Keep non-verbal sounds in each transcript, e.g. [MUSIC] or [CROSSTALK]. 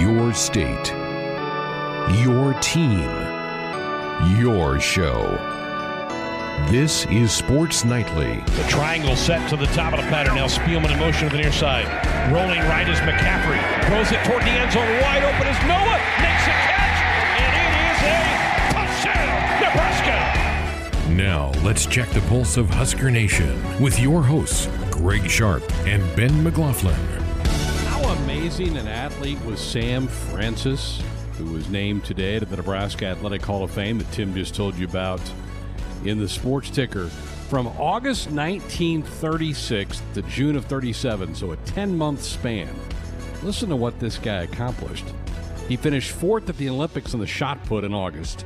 Your state. Your team. Your show. This is Sports Nightly. The triangle set to the top of the pattern. Now Spielman in motion to the near side. Rolling right is McCaffrey. Throws it toward the end zone. Wide open is Noah. Makes a catch. And it is a touchdown, Nebraska. Now, let's check the pulse of Husker Nation with your hosts, Greg Sharp and Ben McLaughlin. Amazing an athlete was Sam Francis, who was named today to the Nebraska Athletic Hall of Fame that Tim just told you about in the sports ticker. From August 1936 to June of 37, so a 10 month span. Listen to what this guy accomplished. He finished fourth at the Olympics in the shot put in August,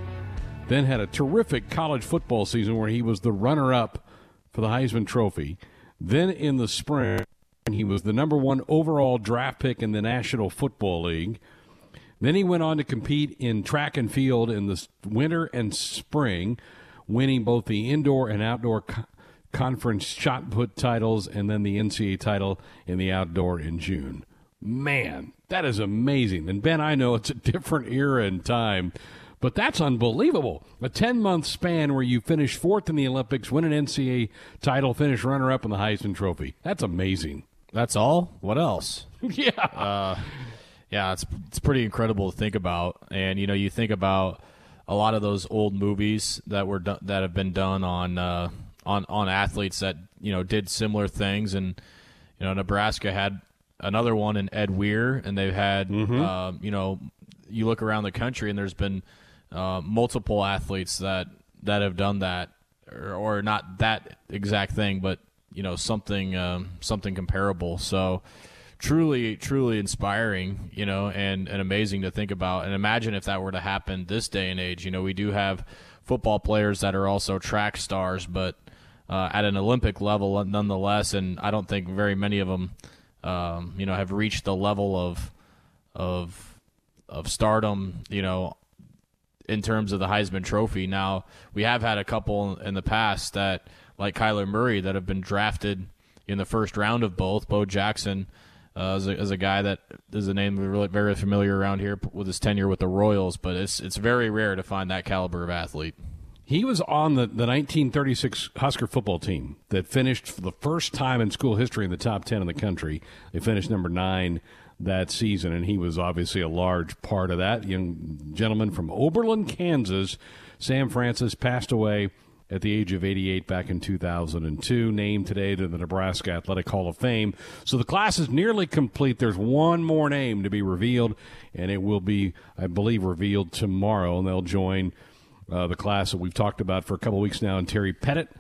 then had a terrific college football season where he was the runner up for the Heisman Trophy. Then in the spring, he was the number one overall draft pick in the National Football League. Then he went on to compete in track and field in the winter and spring, winning both the indoor and outdoor co- conference shot put titles and then the NCAA title in the outdoor in June. Man, that is amazing. And Ben, I know it's a different era and time, but that's unbelievable. A 10 month span where you finish fourth in the Olympics, win an NCAA title, finish runner up in the Heisman Trophy. That's amazing. That's all. What else? [LAUGHS] yeah. Uh, yeah, it's it's pretty incredible to think about. And you know, you think about a lot of those old movies that were do- that have been done on uh, on on athletes that you know did similar things, and you know, Nebraska had another one in Ed Weir, and they've had um, you know, you look around the country, and there's been uh, multiple athletes that that have done that, or, or not that exact thing, but you know, something um, something comparable. So truly truly inspiring you know and, and amazing to think about and imagine if that were to happen this day and age you know we do have football players that are also track stars but uh, at an olympic level nonetheless and i don't think very many of them um, you know have reached the level of of of stardom you know in terms of the Heisman Trophy. Now we have had a couple in the past that, like Kyler Murray, that have been drafted in the first round of both. Bo Jackson uh, is, a, is a guy that is a name we're really very familiar around here with his tenure with the Royals, but it's it's very rare to find that caliber of athlete. He was on the, the 1936 Husker football team that finished for the first time in school history in the top 10 in the country. They finished number nine that season, and he was obviously a large part of that. Young gentleman from Oberlin, Kansas, Sam Francis, passed away at the age of 88 back in 2002, named today to the Nebraska Athletic Hall of Fame. So the class is nearly complete. There's one more name to be revealed, and it will be, I believe, revealed tomorrow, and they'll join uh, the class that we've talked about for a couple weeks now, and Terry Pettit,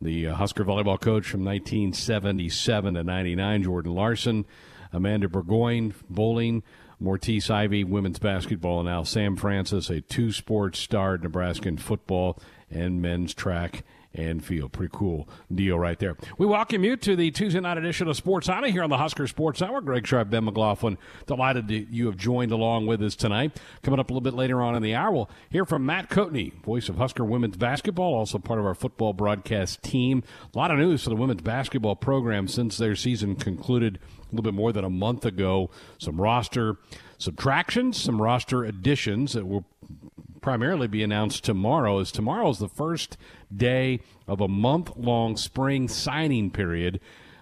the uh, Husker volleyball coach from 1977 to 99, Jordan Larson, Amanda Burgoyne, bowling, Maurtice Ivy, women's basketball, and now Sam Francis, a two sports star at Nebraska in football and men's track and field. Pretty cool deal right there. We welcome you to the Tuesday night edition of Sports Honor here on the Husker Sports Hour. Greg Sharp, Ben McLaughlin, delighted that you have joined along with us tonight. Coming up a little bit later on in the hour, we'll hear from Matt Coatney, voice of Husker women's basketball, also part of our football broadcast team. A lot of news for the women's basketball program since their season concluded a little bit more than a month ago. Some roster subtractions, some roster additions that will primarily be announced tomorrow as tomorrow is the first day of a month-long spring signing period.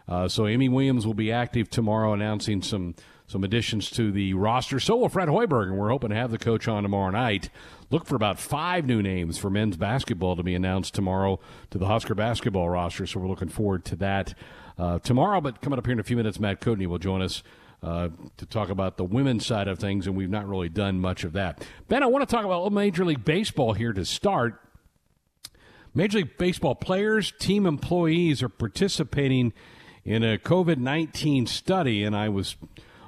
Uh, so amy williams will be active tomorrow announcing some some additions to the roster. So will fred hoiberg and we're hoping to have the coach on tomorrow night. Look for about five new names for men's basketball to be announced tomorrow to the husker basketball roster. So we're looking forward to that uh, tomorrow. But coming up here in a few minutes matt coatney will join us uh, to talk about the women's side of things, and we've not really done much of that. Ben, I want to talk about Major League Baseball here to start. Major League Baseball players, team employees are participating in a COVID 19 study, and I was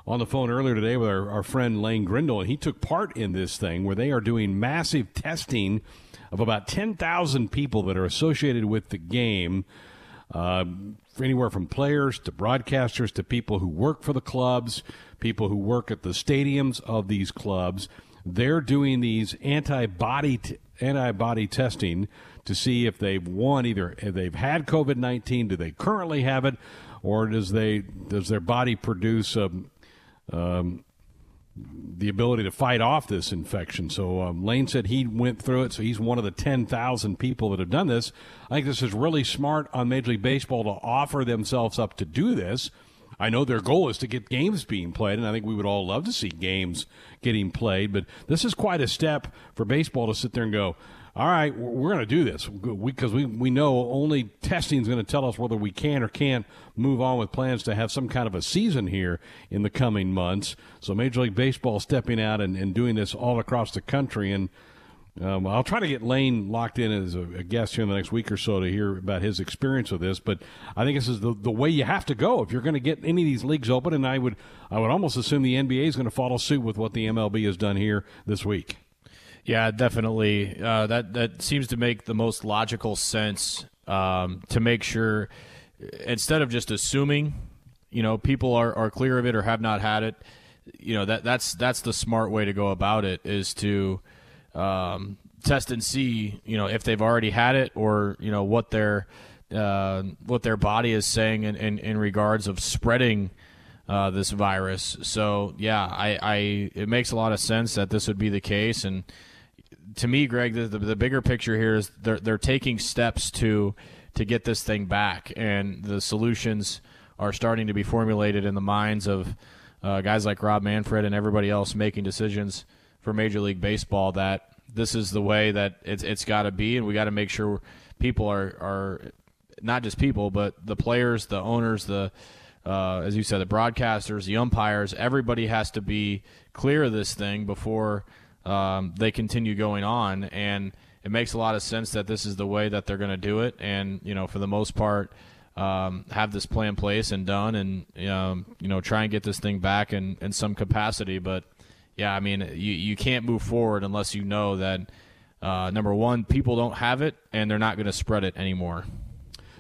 on the phone earlier today with our, our friend Lane Grindle, and he took part in this thing where they are doing massive testing of about 10,000 people that are associated with the game. Uh, anywhere from players to broadcasters to people who work for the clubs, people who work at the stadiums of these clubs. They're doing these antibody t- antibody testing to see if they've won either if they've had COVID nineteen, do they currently have it, or does they does their body produce a um, the ability to fight off this infection. So um, Lane said he went through it, so he's one of the 10,000 people that have done this. I think this is really smart on Major League Baseball to offer themselves up to do this. I know their goal is to get games being played, and I think we would all love to see games getting played, but this is quite a step for baseball to sit there and go, all right, we're going to do this because we, we, we know only testing is going to tell us whether we can or can't move on with plans to have some kind of a season here in the coming months. So Major League Baseball stepping out and, and doing this all across the country. And um, I'll try to get Lane locked in as a, a, guest here in the next week or so to hear about his experience with this. But I think this is the, the way you have to go if you're going to get any of these leagues open. And I would I would almost assume the NBA is going to follow suit with what the MLB has done here this week. Yeah, definitely. Uh, that that seems to make the most logical sense um, to make sure instead of just assuming, you know, people are, are clear of it or have not had it. You know that that's that's the smart way to go about it is to um, test and see, you know, if they've already had it or you know what their uh, what their body is saying in, in, in regards of spreading uh, this virus. So yeah, I, I it makes a lot of sense that this would be the case and to me, Greg, the, the, the, bigger picture here is they're they're taking steps to to get this thing back, and the solutions are starting to be formulated in the minds of uh, guys like Rob Manfred and everybody else making decisions for Major League Baseball that this is the way that it's it's got to be, and we got to make sure people are are not just people, but the players, the owners, the uh, as you said, the broadcasters, the umpires, everybody has to be clear of this thing before um, they continue going on. And it makes a lot of sense that this is the way that they're going to do it. And, you know, for the most part, um, have this plan in place and done and, um, you know, try and get this thing back in, in some capacity. But, yeah, I mean, you, you can't move forward unless you know that, uh, number one, people don't have it and they're not going to spread it anymore.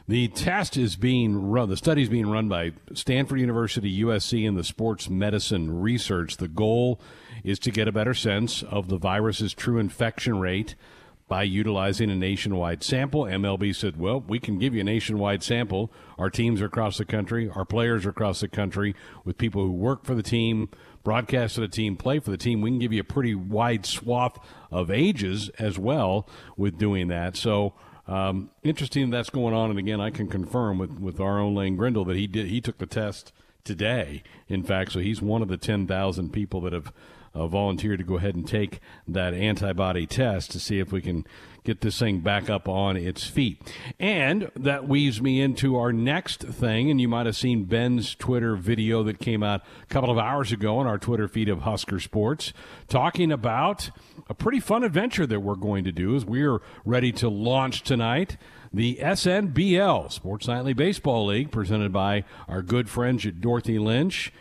The test is being run, the study is being run by Stanford University, USC, and the Sports Medicine Research. The goal is to get a better sense of the virus's true infection rate by utilizing a nationwide sample. MLB said, well, we can give you a nationwide sample. Our teams are across the country, our players are across the country, with people who work for the team, broadcast for the team, play for the team. We can give you a pretty wide swath of ages as well with doing that. So, um, interesting that's going on. And again, I can confirm with, with our own Lane Grindle that he did, he took the test today. In fact, so he's one of the 10,000 people that have uh, volunteered to go ahead and take that antibody test to see if we can get this thing back up on its feet. And that weaves me into our next thing. And you might have seen Ben's Twitter video that came out a couple of hours ago on our Twitter feed of Husker Sports, talking about a pretty fun adventure that we're going to do as we are ready to launch tonight. The SNBL, Sports Nightly Baseball League, presented by our good friends at Dorothy Lynch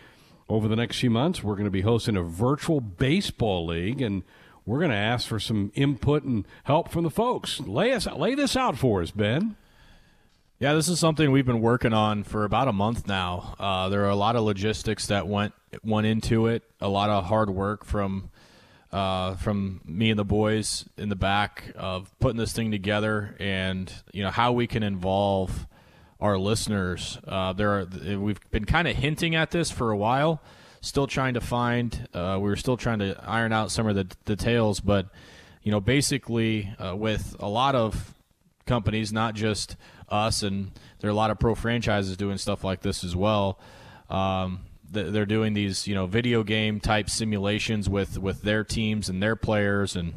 over the next few months, we're going to be hosting a virtual baseball league, and we're going to ask for some input and help from the folks. Lay us lay this out for us, Ben. Yeah, this is something we've been working on for about a month now. Uh, there are a lot of logistics that went went into it, a lot of hard work from uh, from me and the boys in the back of putting this thing together, and you know how we can involve our listeners. Uh, there are we've been kind of hinting at this for a while, still trying to find. Uh, we were still trying to iron out some of the details, but you know, basically, uh, with a lot of companies, not just us, and there are a lot of pro franchises doing stuff like this as well. Um, they're doing these, you know, video game type simulations with with their teams and their players and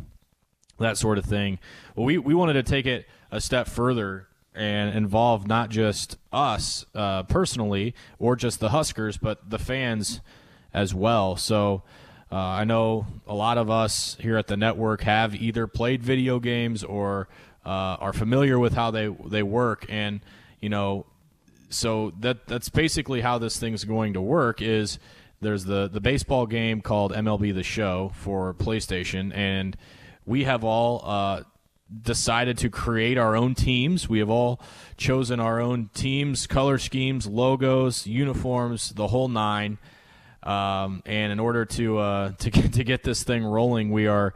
that sort of thing. Well, we we wanted to take it a step further and involve not just us uh, personally or just the Huskers, but the fans as well. So uh, I know a lot of us here at the network have either played video games or uh, are familiar with how they they work, and you know, so that that's basically how this thing's going to work. Is there's the the baseball game called MLB The Show for PlayStation, and we have all uh, decided to create our own teams. We have all chosen our own teams, color schemes, logos, uniforms, the whole nine. Um, and in order to uh, [LAUGHS] to get to get this thing rolling, we are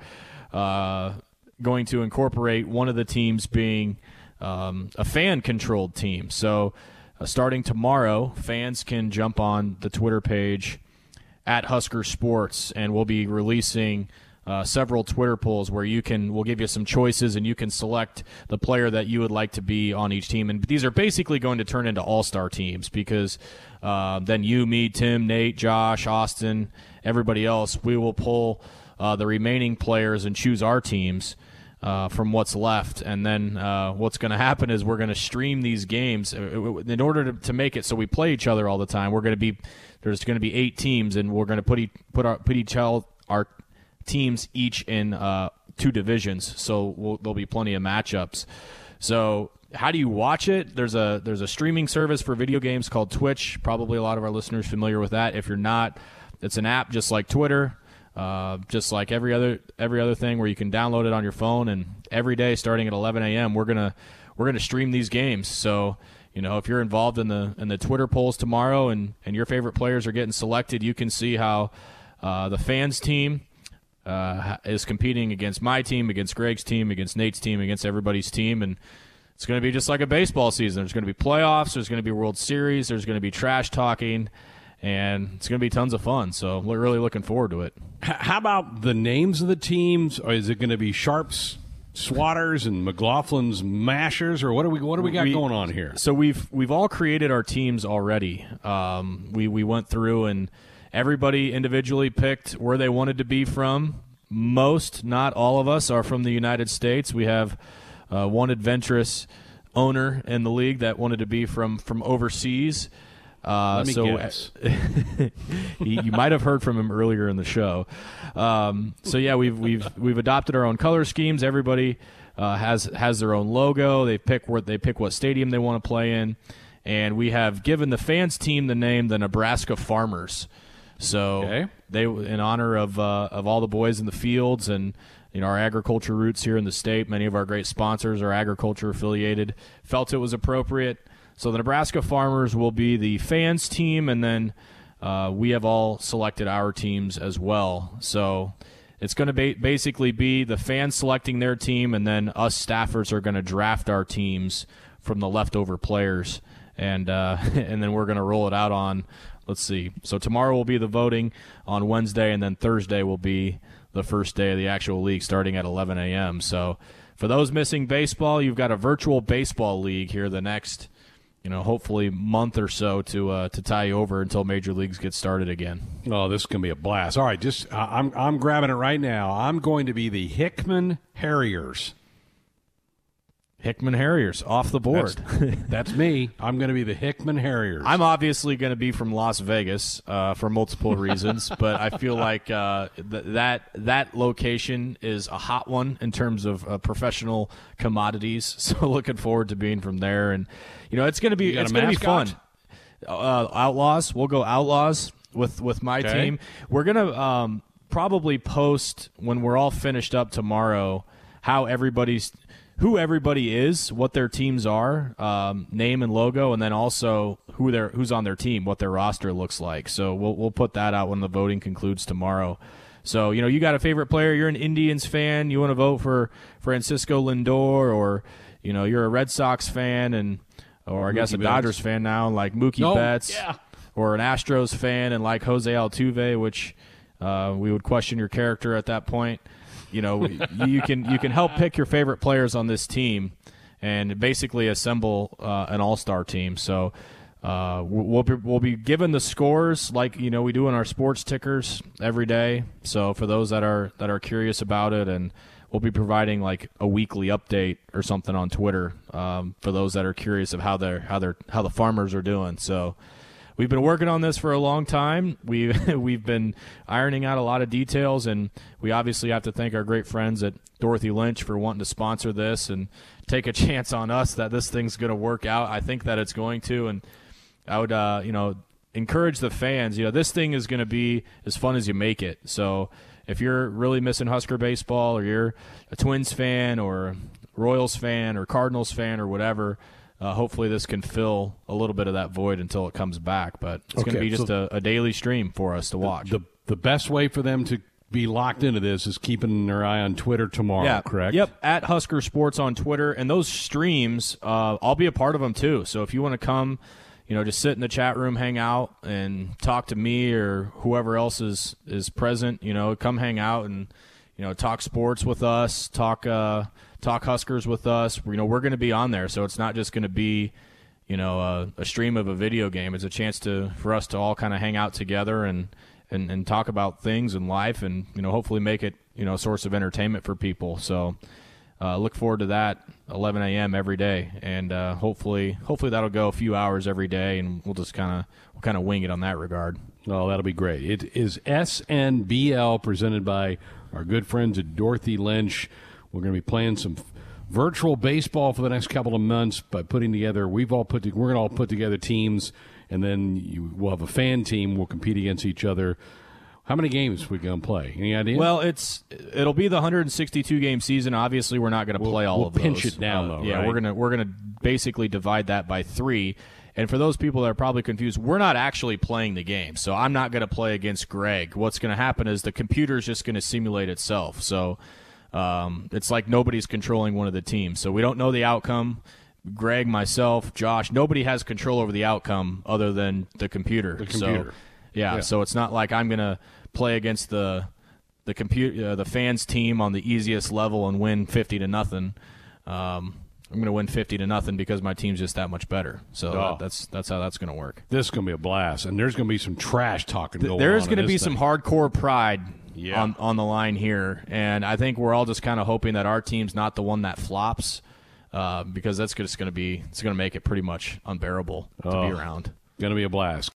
uh, going to incorporate one of the teams being um, a fan-controlled team. So, uh, starting tomorrow, fans can jump on the Twitter page at Husker Sports, and we'll be releasing uh, several Twitter polls where you can we'll give you some choices and you can select the player that you would like to be on each team. And these are basically going to turn into all star teams because uh, then you, me, Tim, Nate, Josh, Austin, everybody else, we will pull uh, the remaining players and choose our teams. Uh, from what's left. And then uh, what's going to happen is we're going to stream these games uh, in order to, to, make it so we play each other all the time. We're going to be there's going to be eight teams, and we're going to put put our put each our teams each in uh, two divisions, so we'll, there'll be plenty of matchups. So how do you watch it? There's a there's a streaming service for video games called Twitch. Probably a lot of our listeners familiar with that. If you're not, it's an app just like Twitter, uh, just like every other every other thing where you can download it on your phone. And every day, starting at 11 a.m., we're gonna we're gonna stream these games. So you know if you're involved in the in the Twitter polls tomorrow and and your favorite players are getting selected, you can see how uh, the fans team uh, is competing against my team, against Greg's team, against Nate's team, against everybody's team, and it's going to be just like a baseball season. There's going to be playoffs. There's going to be World Series. There's going to be trash talking, and it's going to be tons of fun. So we're really looking forward to it. How about the names of the teams? Or is it going to be Sharps? Swatters and McLaughlin's Mashers, or what are we what do we got we, going on here? So we've we've all created our teams already. Um, we we went through and Everybody individually picked where they wanted to be from. Most, not all of us, are from the United States. We have uh, one adventurous owner in the league that wanted to be from from overseas. Uh, Let me so guess. [LAUGHS] you might have heard from him earlier in the show. Um, so yeah, we've we've we've adopted our own color schemes. Everybody uh, has has their own logo. They pick where they pick what stadium they want to play in, and we have given the fans team the name the Nebraska Farmers. So okay. they, in honor of uh, of all the boys in the fields and you know our agriculture roots here in the state, many of our great sponsors are agriculture affiliated. Felt it was appropriate. So the Nebraska Farmers will be the fans team, and then uh, we have all selected our teams as well. So it's going to ba- basically be the fans selecting their team, and then us staffers are going to draft our teams from the leftover players, and uh, [LAUGHS] and then we're going to roll it out on let's see. So tomorrow will be the voting on Wednesday, and then Thursday will be the first day of the actual league starting at 11 a.m. So for those missing baseball, you've got a virtual baseball league here the next, you know, hopefully month or so to uh, to tie you over until major leagues get started again. Oh, this is gonna be a blast! All right, just uh, I'm I'm grabbing it right now. I'm going to be the Hickman Harriers. Hickman Harriers off the board. That's, [LAUGHS] that's me. I'm going to be the Hickman Harriers. I'm obviously going to be from Las Vegas uh, for multiple reasons, [LAUGHS] but I feel like uh, th- that that location is a hot one in terms of uh, professional commodities. [LAUGHS] So looking forward to being from there, and you know it's going to be it's going to be fun. Uh, outlaws, we'll go Outlaws with with my okay. team. We're gonna um, probably post when we're all finished up tomorrow how everybody's who everybody is, what their teams are, um, name and logo, and then also who they who's on their team, what their roster looks like. So we'll we'll put that out when the voting concludes tomorrow. So you know you got a favorite player, you're an Indians fan, you want to vote for Francisco Lindor, or you know you're a Red Sox fan, and or I guess a Betts. Dodgers fan now, like Mookie no, Betts, yeah. or an Astros fan, and like Jose Altuve, which uh, we would question your character at that point. You know, you can you can help pick your favorite players on this team, and basically assemble uh, an all star team. So. Uh, we'll be, we'll be given the scores like you know we do in our sports tickers every day. So for those that are that are curious about it, and we'll be providing like a weekly update or something on Twitter um, for those that are curious of how they're how they're how the farmers are doing. So we've been working on this for a long time. We've [LAUGHS] we've been ironing out a lot of details, and we obviously have to thank our great friends at Dorothy Lynch for wanting to sponsor this and take a [LAUGHS] chance on us that this thing's going to work out. I think that it's going to, and I would uh, you know encourage the fans. You know, this thing is going to be as fun as you make it. So if you're really missing Husker baseball, or you're a Twins fan, or Royals fan, or Cardinals fan, or whatever uh, hopefully this can fill a little bit of that void until it comes back. But it's okay, going to be just so a, a, daily stream for us to watch. The, the best way for them to be locked into this is keeping their eye on Twitter tomorrow. Yeah, correct. Yep, at Husker Sports on Twitter, and those streams, uh, I'll be a part of them too. So if you want to come, you know, just sit in the chat room, hang out, and talk to me or whoever else is is present. You know, come hang out and you know talk sports with us, talk uh, talk Huskers with us. You know, we're going to be on there, so it's not just going to be you know a, a, stream of a video game. It's a chance to for us to all kind of hang out together and, and and talk about things in life, and you know hopefully make it you know a source of entertainment for people. So uh, look forward to that 11 a.m. every day, and uh, hopefully, hopefully that'll go a few hours every day, and we'll just kind of we'll kind of wing it on that regard. Oh, that'll be great. It is SNBL presented by our good friends at Dorothy Lynch. We're going to be playing some virtual baseball for the next couple of months by putting together. We've all put. To, we're going to all put together teams, and then you, we'll have a fan team. We'll compete against each other how many games we going to play? Any idea? Well, it's it'll be the 162 game season. Obviously, we're not going to we'll, play all we'll of those. pinch it down uh, though. Yeah, right? we're gonna we're gonna basically divide that by three. And for those people that are probably confused, we're not actually playing the game. So I'm not going to play against Greg. What's going to happen is the computer is just going to simulate itself. So um, it's like nobody's controlling one of the teams. So we don't know the outcome. Greg, myself, Josh, nobody has control over the outcome other than the computer. The computer. So, yeah, yeah. So it's not like I'm going to play against the the computer uh, the fans team on the easiest level and win 50 to nothing. Um, I'm going to win 50 to nothing because my team's just that much better. So oh. that, that's that's how that's going to work. This is going to be a blast, and there's going to be some trash talking going There's going to be some hardcore pride yeah. on on the line here, and I think we're all just kind of hoping that our team's not the one that flops. Uh, because that's just going to be it's going to make it pretty much unbearable to oh, be around. Going to be a blast.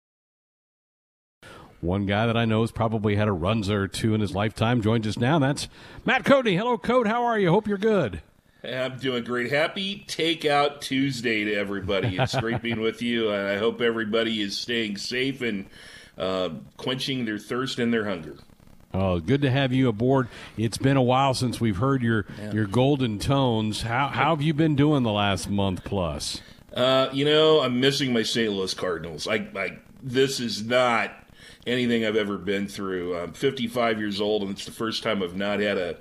One guy that I know has probably had a runza or two in his lifetime joins us now. That's Matt Coatney. Hello, Code. How are you? Hope you're good. I'm doing great. Happy Takeout Tuesday to everybody. It's great being with you, and I hope everybody is staying safe and uh, quenching their thirst and their hunger. Oh, good to have you aboard. It's been a while since we've heard your Yeah. your golden tones. How how have you been doing the last month plus? Uh, you know, I'm missing my St. Louis Cardinals. I, I this is not anything I've ever been through. I'm 55 years old, and it's the first time I've not had a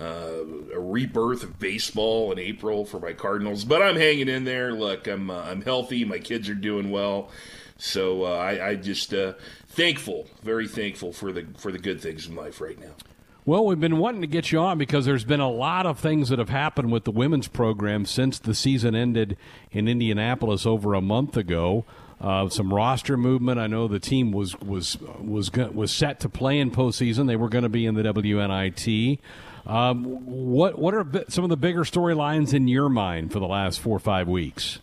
uh, a rebirth of baseball in April for my Cardinals. But I'm hanging in there. Look, I'm uh, I'm healthy. My kids are doing well. So uh, I, I just uh, thankful, very thankful for the for the good things in life right now. Well, we've been wanting to get you on because there's been a lot of things that have happened with the women's program since the season ended in Indianapolis over a month ago. Uh, some roster movement. I know the team was was was was set to play in postseason. They were going to be in the WNIT. Um, what what are some of the bigger storylines in your mind for the last four or five weeks?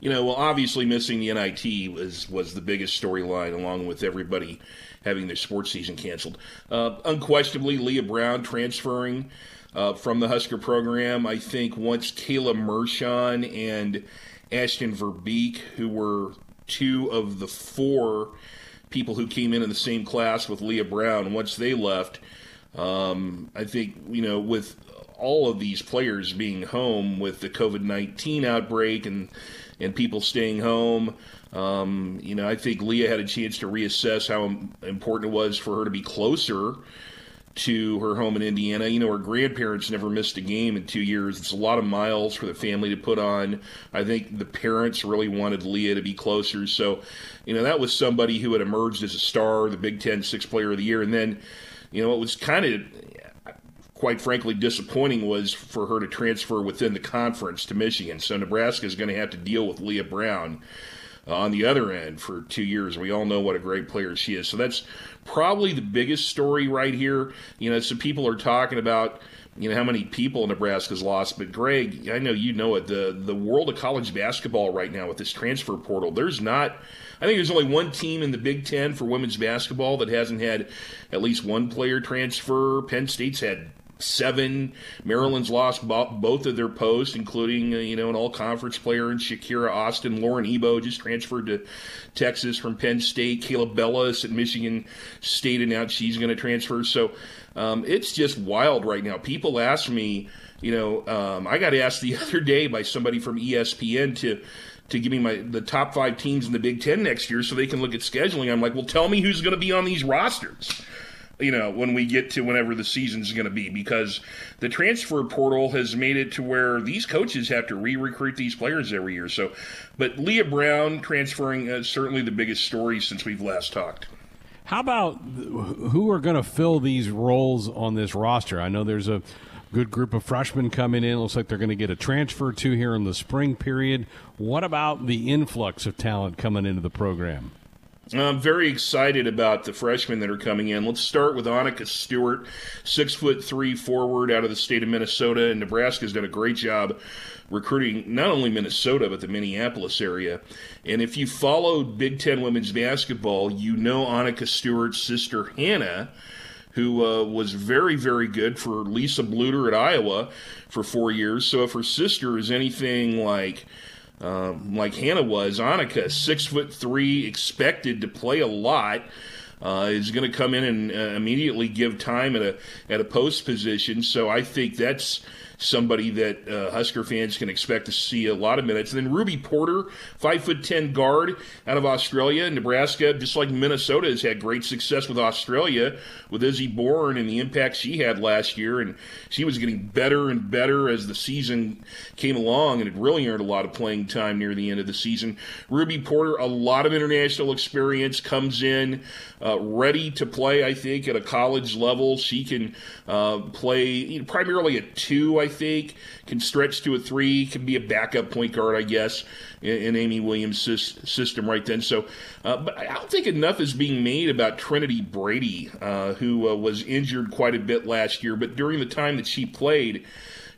You know, well, obviously missing the NIT was was the biggest storyline, along with everybody having their sports season canceled. Uh, unquestionably, Leigha Brown transferring uh, from the Husker program. I think once Kayla Mershon and Ashton Verbeek, who were two of the four people who came in in the same class with Leigha Brown, once they left, um, I think you know with all of these players being home with the COVID nineteen outbreak and and people staying home. Um, you know, I think Leigha had a chance to reassess how important it was for her to be closer to her home in Indiana. You know, her grandparents never missed a game in two years. It's a lot of miles for the family to put on. I think the parents really wanted Leigha to be closer. So, you know, that was somebody who had emerged as a star, the Big Ten Sixth Player of the Year. And then, you know, it was kind of quite frankly disappointing was for her to transfer within the conference to Michigan. So Nebraska is going to have to deal with Leigha Brown uh, on the other end for two years. We all know what a great player she is. So that's probably the biggest story right here. You know, some people are talking about you know how many people Nebraska's lost, but Greg, I know you know it. The the world of college basketball right now with this transfer portal, there's not. I think there's only one team in the Big Ten for women's basketball that hasn't had at least one player transfer. Penn State's had seven. Maryland's lost bo- both of their posts, including uh, you know an all-conference player in Shakira Austin. Lauren Ebo just transferred to Texas from Penn State. Caleb Bellis at Michigan State announced she's going to transfer. So um, it's just wild right now. People ask me, you know, um, I got asked the [LAUGHS] other day by somebody from ESPN to to give me my the top five teams in the Big Ten next year so they can look at scheduling. I'm like, well, tell me who's going to be on these rosters. You know, when we get to whenever the season's going to be, because the transfer portal has made it to where these coaches have to re-recruit these players every year. So, but Leigha Brown transferring is certainly the biggest story since we've last talked. How about who are going to fill these roles on this roster? I know there's a good group of freshmen coming in. It Looks like they're going to get a transfer to here in the spring period. What about the influx of talent coming into the program? I'm very excited about the freshmen that are coming in. Let's start with Annika Stewart, six foot three forward out of the state of Minnesota, and Nebraska's done a great job recruiting not only Minnesota but the Minneapolis area. And if you followed Big Ten women's basketball, you know Annika Stewart's sister Hannah who uh, was very, very good for Lisa Bluder at Iowa for four years. So if her sister is anything like um, like Hannah was, Annika, six foot three, expected to play a lot. Uh, is going to come in and uh, immediately give time at a at a post position. So I think that's somebody that uh, Husker fans can expect to see a lot of minutes. And then Ruby Porter, five foot ten guard out of Australia, Nebraska, just like Minnesota, has had great success with Australia with Izzy Bourne and the impact she had last year, and she was getting better and better as the season came along, and it really earned a lot of playing time near the end of the season. Ruby Porter, a lot of international experience, comes in uh, ready to play. I think at a college level, she can uh, play you know, primarily at two. I think can stretch to a three, can be a backup point guard, I guess, in, in Amy Williams' system right then. So, uh, but I don't think enough is being made about Trinity Brady, uh, who uh, was injured quite a bit last year, but during the time that she played.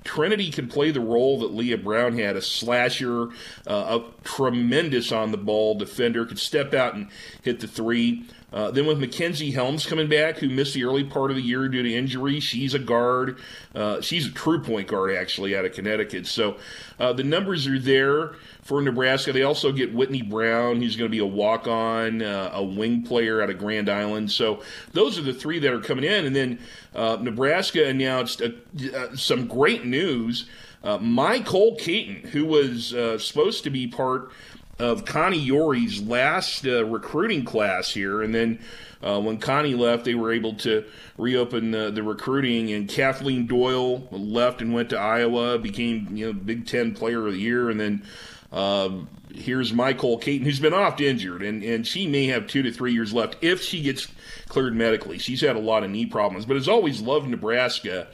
Trinity can play the role that Leigha Brown had a slasher, uh, a tremendous on the ball defender, could step out and hit the three. Uh, then with Mackenzie Helms coming back, who missed the early part of the year due to injury, she's a guard. Uh, she's a true point guard, actually, out of Connecticut. So uh, the numbers are there for Nebraska. They also get Whitney Brown, who's going to be a walk on, uh, a wing player out of Grand Island. So those are the three that are coming in. And then uh, Nebraska announced uh, some great news. Uh, Cole Caton, who was supposed to be part of Connie Yori's last uh, recruiting class here, and then uh, when Connie left, they were able to reopen the, the, recruiting. And Kathleen Doyle left and went to Iowa, became you know Big Ten Player of the Year, and then. Uh, here's Michael Caton, who's been oft injured, and, and she may have two to three years left if she gets cleared medically. She's had a lot of knee problems, but has always loved Nebraska.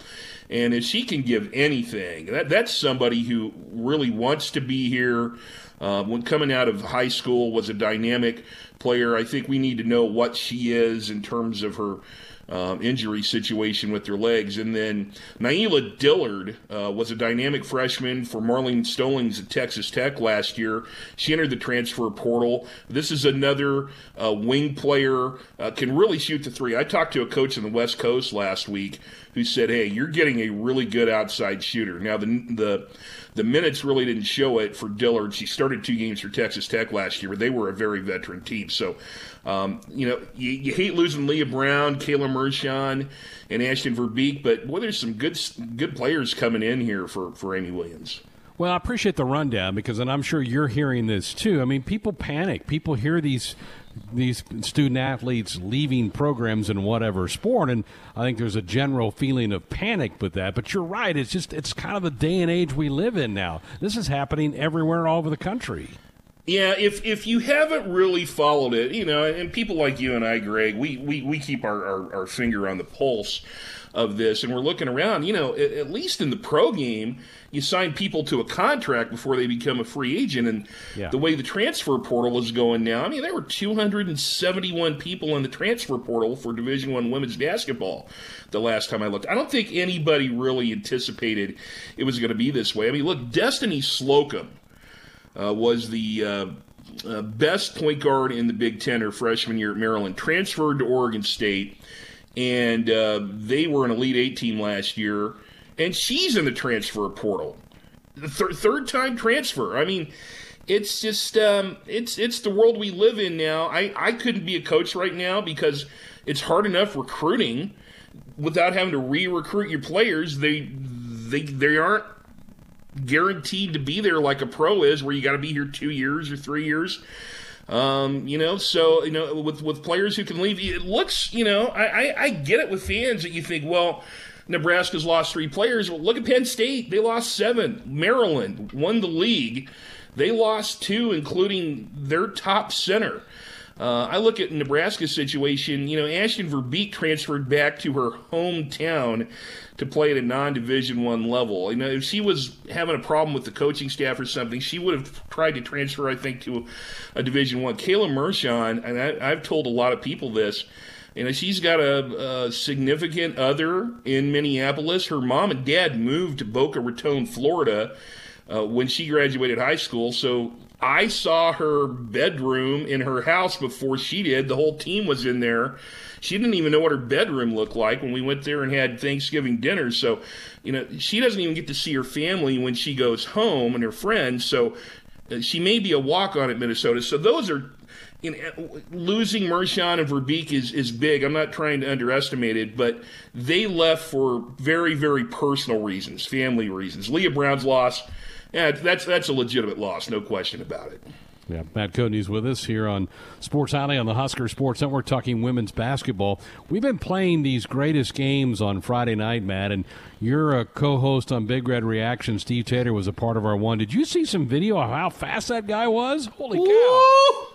And if she can give anything, that, that's somebody who really wants to be here. Uh, when coming out of high school, was a dynamic player. I think we need to know what she is in terms of her um, injury situation with her legs. And then Naila Dillard uh, was a dynamic freshman for Marlene Stollings at Texas Tech last year. She entered the transfer portal. This is another uh, wing player, uh, can really shoot the three. I talked to a coach in the West Coast last week who said, "Hey, you're getting a really good outside shooter." Now the the the minutes really didn't show it for Dillard. She started two games for Texas Tech last year, but they were a very veteran team. So, um, you know, you, you, hate losing Leigha Brown, Kayla Mershon, and Ashton Verbeek, but boy, there's some good good players coming in here for for Amy Williams. Well, I appreciate the rundown because, and I'm sure you're hearing this too. I mean, people panic. People hear these these student athletes leaving programs in whatever sport, and I think there's a general feeling of panic with that. But you're right; it's just it's kind of the day and age we live in now. This is happening everywhere all over the country. Yeah, if if you haven't really followed it, you know, and people like you and I, Greg, we we, we keep our, our, our finger on the pulse of this, and we're looking around. You know, at, at, least in the pro game, you sign people to a contract before they become a free agent, and yeah. the way the transfer portal is going now, I mean, there were 271 people in the transfer portal for Division One women's basketball the last time I looked. I don't think anybody really anticipated it was going to be this way. I mean, look, Destiny Slocum uh, was the uh, uh, best point guard in the Big Ten her freshman year at Maryland, transferred to Oregon State and uh, they were an Elite Eight team last year, and she's in the transfer portal, the thir- third time transfer. I mean, it's just um, it's it's the world we live in now. I I couldn't be a coach right now because it's hard enough recruiting without having to re-recruit your players. They they they aren't guaranteed to be there like a pro is, where you got to be here two years or three years. Um, you know, so you know, with with players who can leave, it looks, you know, I, I, I get it with fans that you think, well, Nebraska's lost three players. Well, look at Penn State; they lost seven. Maryland won the league; they lost two, including their top center. Uh, I look at Nebraska's situation. You know, Ashton Verbeek transferred back to her hometown to play at a non-division one level. You know, if she was having a problem with the coaching staff or something, she would have tried to transfer, I think, to a Division one. Kayla Mershon, and I, I've told a lot of people this. You know, she's got a, a, significant other in Minneapolis. Her mom and dad moved to Boca Raton, Florida, uh, when she graduated high school. So I saw her bedroom in her house before she did. The whole team was in there. She didn't even know what her bedroom looked like when we went there and had Thanksgiving dinner. So, you know, she doesn't even get to see her family when she goes home and her friends. So, uh, she may be a walk on at Minnesota. So, those are you know, losing Mershon and Verbeek is, is big. I'm not trying to underestimate it, but they left for very, very personal reasons, family reasons. Leigha Brown's loss yeah, that's that's a legitimate loss, no question about it. Yeah, Matt Coatney's with us here on Sports Alley on the Husker Sports Network talking women's basketball. We've been playing these greatest games on Friday night, Matt, and you're a co-host on Big Red Reaction. Steve Taylor was a part of our one. Did you see some video of how fast that guy was? Holy cow!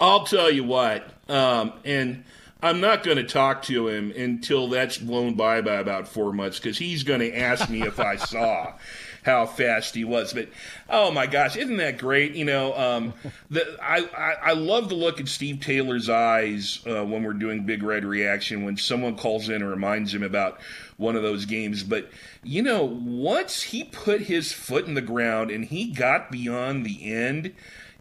I'll tell you what, um, and I'm not going to talk to him until that's blown by by about four months because he's going to ask me if I saw [LAUGHS] how fast he was. But oh my gosh, isn't that great? You know, um, [LAUGHS] the, I, I, I love the look in Steve Taylor's eyes uh, when we're doing Big Red Reaction when someone calls in and reminds him about one of those games. But you know, once he put his foot in the ground and he got beyond the end.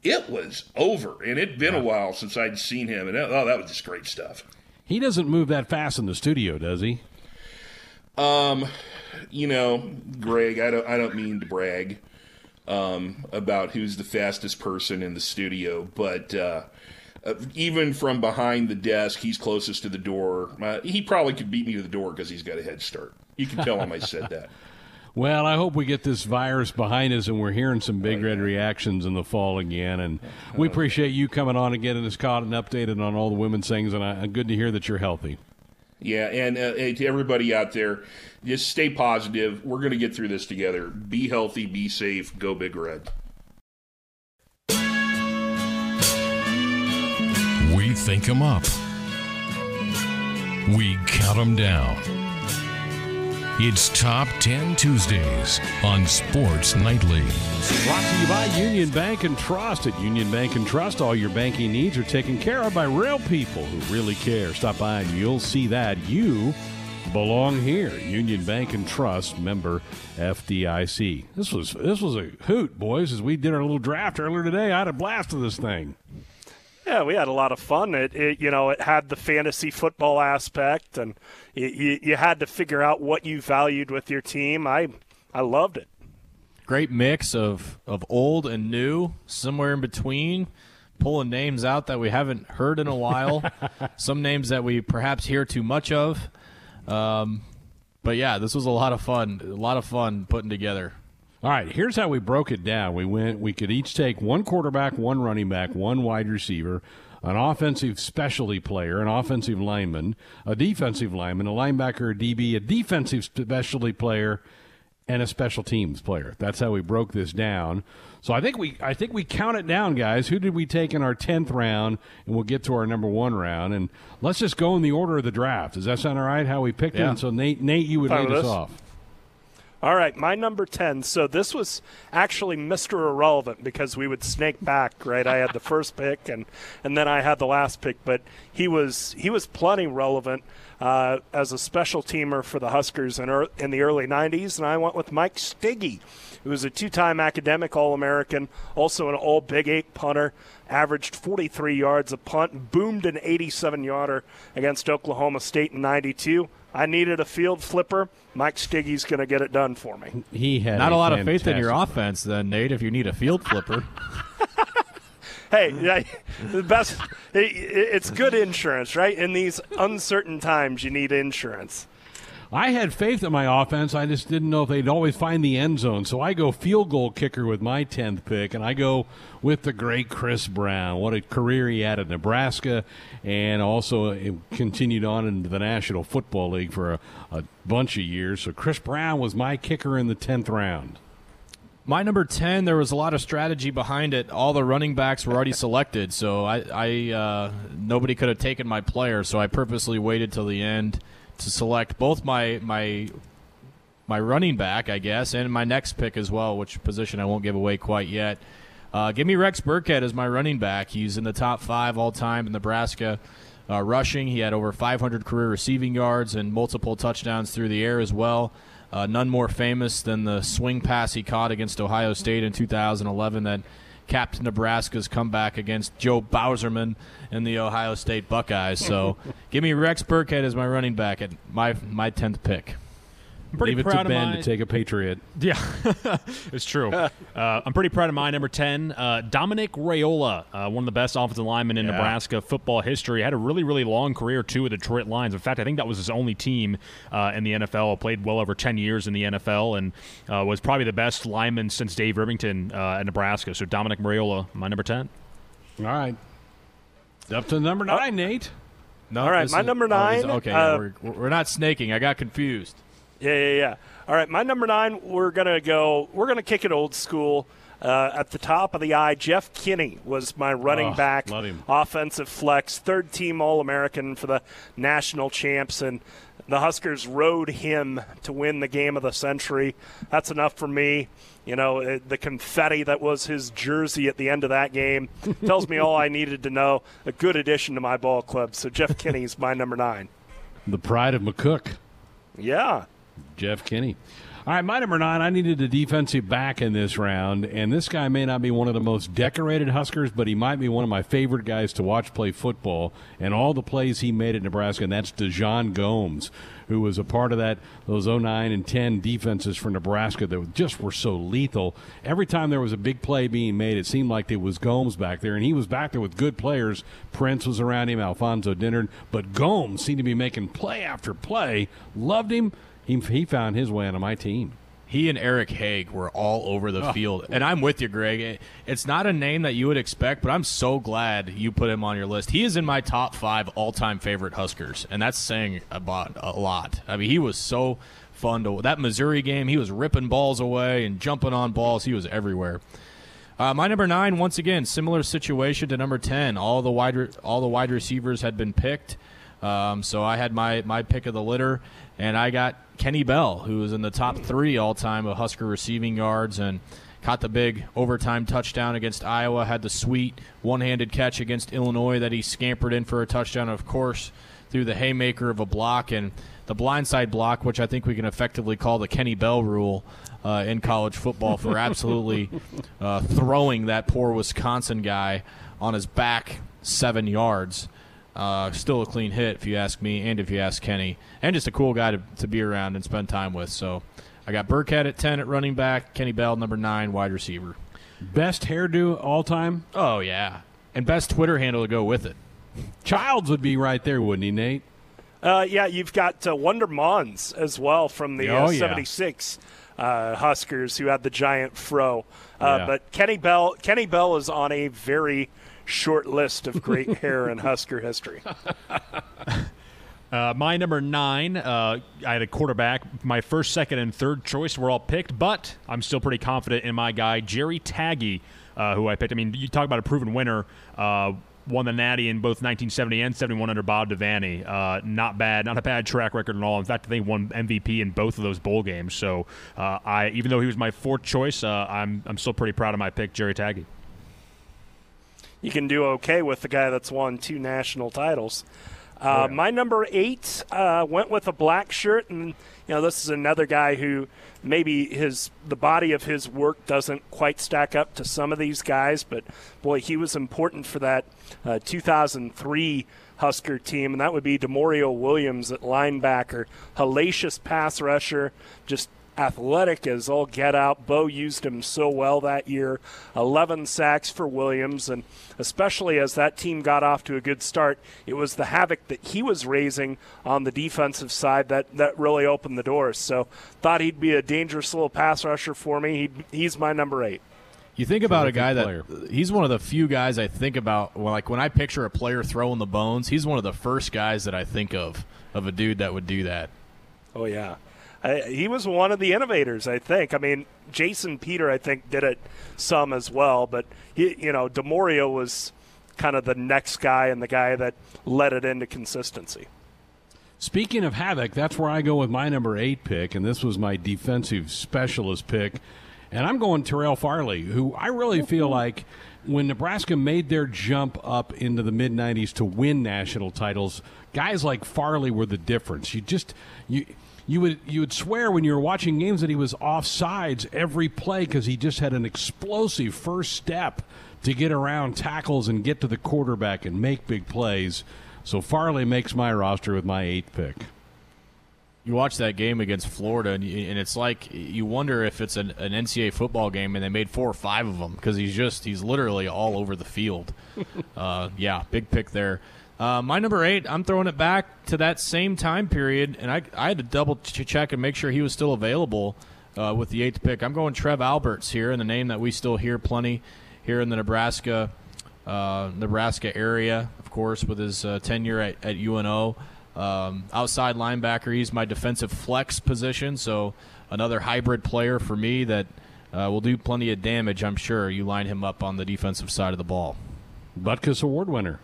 It was over, and it'd been a while since I'd seen him, and oh, that was just great stuff. He doesn't move that fast in the studio, does he? Um, you know, Greg, I don't I don't mean to brag um, about who's the fastest person in the studio, but uh, uh, even from behind the desk, he's closest to the door. Uh, he probably could beat me to the door because he's got a head start. You can tell him I said that. [LAUGHS] Well, I hope we get this virus behind us and we're hearing some big red reactions in the fall again. And we appreciate you coming on and getting us caught and updated on all the women's things. And I, good to hear that you're healthy. Yeah, and uh, to everybody out there, just stay positive. We're going to get through this together. Be healthy, be safe, go Big Red. We think them up, we count them down. It's Top 10 Tuesdays on Sports Nightly. Brought to you by Union Bank and Trust. At Union Bank and Trust, all your banking needs are taken care of by real people who really care. Stop by and you'll see that you belong here. Union Bank and Trust, member FDIC. This was this was a hoot, boys. As we did our little draft earlier today, I had a blast of this thing. Yeah, we had a lot of fun. It, it you know, it had the fantasy football aspect, and you, you had to figure out what you valued with your team. I, I loved it. Great mix of of old and new, somewhere in between. Pulling names out that we haven't heard in a while, [LAUGHS] some names that we perhaps hear too much of. Um, but yeah, this was a lot of fun. A lot of fun putting together. All right, here's how we broke it down. We went we could each take one quarterback, one running back, one wide receiver, an offensive specialty player, an offensive lineman, a defensive lineman, a linebacker, a DB, a defensive specialty player, and a special teams player. That's how we broke this down. So I think we I think we count it down, guys. Who did we take in our tenth round? And we'll get to our number one round. And let's just go in the order of the draft. Does that sound all right? How we picked yeah. it? so Nate, Nate, you would Fine lead us off. All right, my number 10. So this was actually Mr. Irrelevant because we would snake back, right? I had the first [LAUGHS] pick and and then I had the last pick, but he was he was plenty relevant uh, as a special teamer for the Huskers in, er, in the early 90s, and I went with Mike Stigge, who was a two-time academic All-American, also an All Big Eight punter, averaged 43 yards a punt, boomed an 87-yarder against Oklahoma State in 92. I needed a field flipper. Mike Stigge's going to get it done for me. He had not a, a lot of faith in your offense, then Nate. If you need a field flipper. [LAUGHS] hey, the best. It's good insurance, right? In these uncertain times, you need insurance. I had faith in my offense. I just didn't know if they'd always find the end zone. So I go field goal kicker with my 10th pick, and I go with the great Kris Brown. What a career he had at Nebraska, and also continued on into the National Football League for a, a bunch of years. So Kris Brown was my kicker in the 10th round. My number 10, there was a lot of strategy behind it. All the running backs were already selected, so I, I uh, nobody could have taken my player, so I purposely waited till the end to select both my my my running back, I guess, and my next pick as well, which position I won't give away quite yet. Uh, give me Rex Burkhead as my running back. He's in the top five all time in Nebraska uh, rushing. He had over 500 career receiving yards and multiple touchdowns through the air as well. Uh, none more famous than the swing pass he caught against Ohio State in 2011 that capped Nebraska's comeback against Joe Bauserman and the Ohio State Buckeyes. So [LAUGHS] give me Rex Burkhead as my running back at my my tenth pick. I'm pretty Leave proud it to Ben my... to take a Patriot. [LAUGHS] Yeah, [LAUGHS] it's true. [LAUGHS] uh, I'm pretty proud of my number 10, uh, Dominic Raiola, uh, one of the best offensive linemen in yeah. Nebraska football history. Had a really, really long career, too, with the Detroit Lions. In fact, I think that was his only team uh, in the NFL. Played well over 10 years in the NFL and uh, was probably the best lineman since Dave Rimington uh, at Nebraska. So Dominic Raiola, my number 10. All right. Up to number nine, Nate. No, All right, my is, number nine. Oh, okay, we're, we're not snaking. I got confused. Yeah, yeah, yeah. All right, my number nine. We're gonna go. We're gonna kick it old school. Uh, at the top of the eye, Jeff Kinney was my running oh, back, offensive flex, third team All American for the national champs, and the Huskers rode him to win the game of the century. That's enough for me. You know, the confetti that was his jersey at the end of that game [LAUGHS] tells me all I needed to know. A good addition to my ball club. So Jeff Kinney's my number nine. The pride of McCook. Yeah. Jeff Kinney. All right, my number nine, I needed a defensive back in this round, and this guy may not be one of the most decorated Huskers, but he might be one of my favorite guys to watch play football, and all the plays he made at Nebraska, and that's DeJon Gomes, who was a part of that those 09 and 10 defenses for Nebraska that just were so lethal. Every time there was a big play being made, it seemed like it was Gomes back there, and he was back there with good players. Prince was around him, Alfonso Dennard, but Gomes seemed to be making play after play. Loved him he, he found his way onto my team. He and Eric Hagg were all over the oh. field. And I'm with you, Greg. It's not a name that you would expect, but I'm so glad you put him on your list. He is in my top five all time favorite Huskers, and that's saying about a lot. I mean, he was so fun to that Missouri game. He was ripping balls away and jumping on balls. He was everywhere. Uh, my number nine, once again, similar situation to number ten. All the wide re- all the wide receivers had been picked, um, so I had my my pick of the litter, and I got Kenny Bell, who was in the top three all time of Husker receiving yards and caught the big overtime touchdown against Iowa, had the sweet one handed catch against Illinois that he scampered in for a touchdown, of course, through the haymaker of a block and the blindside block, which I think we can effectively call the Kenny Bell rule uh, in college football for absolutely [LAUGHS] uh, throwing that poor Wisconsin guy on his back seven yards. Uh, still a clean hit, if you ask me, and if you ask Kenny, and just a cool guy to, to be around and spend time with. So I got Burkhead at 10 at running back, Kenny Bell, number 9, wide receiver. Best hairdo all time? Oh, yeah. And best Twitter handle to go with it. Childs would be right there, wouldn't he, Nate? Uh, yeah, you've got uh, Wonder Monds as well from the oh, uh, 76 uh, Huskers who had the giant fro. Uh, yeah. But Kenny Bell, Kenny Bell is on a very short list of great [LAUGHS] hair in Husker history. Uh, my number nine, uh, I had a quarterback. My first, second, and third choice were all picked, but I'm still pretty confident in my guy, Jerry Tagge, uh, who I picked. I mean, you talk about a proven winner. Uh, won the Natty in both 1970 and 71 under Bob Devaney. Uh, not bad, not a bad track record at all. In fact, I think won MVP in both of those bowl games. So, uh, I even though he was my fourth choice, I'm I'm still pretty proud of my pick, Jerry Tagge you can do okay with the guy that's won two national titles. Uh, My number eight uh, went with a black shirt, and you know this is another guy who maybe his the body of his work doesn't quite stack up to some of these guys, but boy, he was important for that uh, 2003 Husker team, and that would be Demorrio Williams at linebacker, hellacious pass rusher, just athletic as all get out. Bo used him so well that year. 11 sacks for Williams, and especially as that team got off to a good start, it was the havoc that he was raising on the defensive side that, that really opened the doors. So thought he'd be a dangerous little pass rusher for me. He, he's my number eight. You think about a Terrific guy player. that he's one of the few guys I think about. Well, like when I picture a player throwing the bones, he's one of the first guys that I think of of a dude that would do that. Oh yeah, I, he was one of the innovators. I think. I mean, Jason Peter, I think, did it some as well. But he, you know, Demorrio was kind of the next guy and the guy that led it into consistency. Speaking of havoc, that's where I go with my number eight pick, and this was my defensive specialist pick. And I'm going Terrell Farley, who I really feel like when Nebraska made their jump up into the mid 90s to win national titles, guys like Farley were the difference. You just you you would you would swear when you were watching games that he was off sides every play because he just had an explosive first step to get around tackles and get to the quarterback and make big plays. So Farley makes my roster with my eighth pick. You watch that game against Florida, and, you, and it's like you wonder if it's an, an NCAA football game, and they made four or five of them because he's just he's literally all over the field. [LAUGHS] uh, yeah, big pick there. Uh, my number eight, I'm throwing it back to that same time period, and I, I had to double ch- check and make sure he was still available uh, with the eighth pick. I'm going Trev Alberts here, and the name that we still hear plenty here in the Nebraska uh, Nebraska area, of course, with his uh, tenure at, at UNO. Um, outside linebacker, he's my defensive flex position, so another hybrid player for me that uh, will do plenty of damage, I'm sure. You line him up on the defensive side of the ball. Butkus Award winner.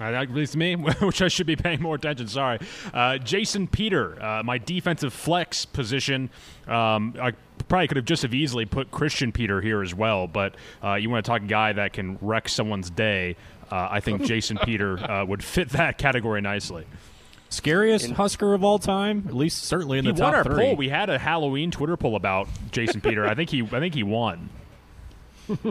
Uh, that leads to me, [LAUGHS] which I should be paying more attention. Sorry, uh, Jason Peter, uh, my defensive flex position. Um, I probably could have just as easily put Christian Peter here as well, but uh, you want to talk a guy that can wreck someone's day. Uh, I think [LAUGHS] Jason Peter uh, would fit that category nicely. Scariest Husker of all time, at least certainly in He the won top our three. poll. We had a Halloween Twitter poll about Jason Peter. I think he, I think he won.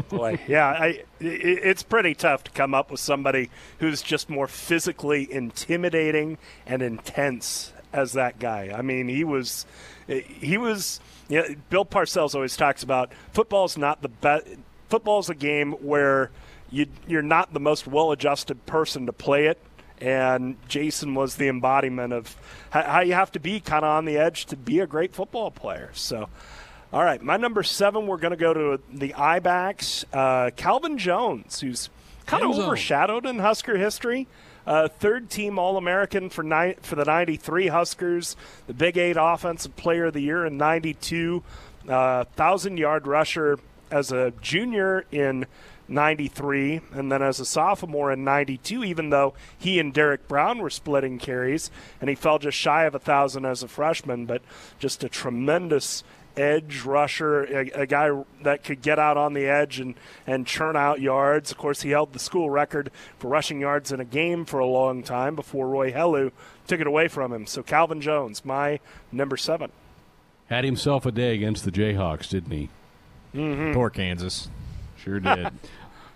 Boy, yeah, I, it's pretty tough to come up with somebody who's just more physically intimidating and intense as that guy. I mean, he was, he was. You know, Bill Parcells always talks about football's not the best. Football's a game where you you're not the most well-adjusted person to play it. And Jason was the embodiment of how you have to be kind of on the edge to be a great football player. So, all right, my number seven, we're going to go to the I backs. Uh, Calvin Jones, who's kind of overshadowed in Husker history. Uh, third team All American for ni- for the 93 Huskers, the Big Eight Offensive Player of the Year in 92, uh, 1,000 yard rusher as a junior in 93, and then as a sophomore in 92, even though he and Derek Brown were splitting carries, and he fell just shy of a 1,000 as a freshman, but just a tremendous edge rusher, a, a guy that could get out on the edge and, and churn out yards. Of course, he held the school record for rushing yards in a game for a long time before Roy Helu took it away from him. So Calvin Jones, my number seven. Had himself a day against the Jayhawks, didn't he? Mm-hmm. Poor Kansas. Sure [LAUGHS] did.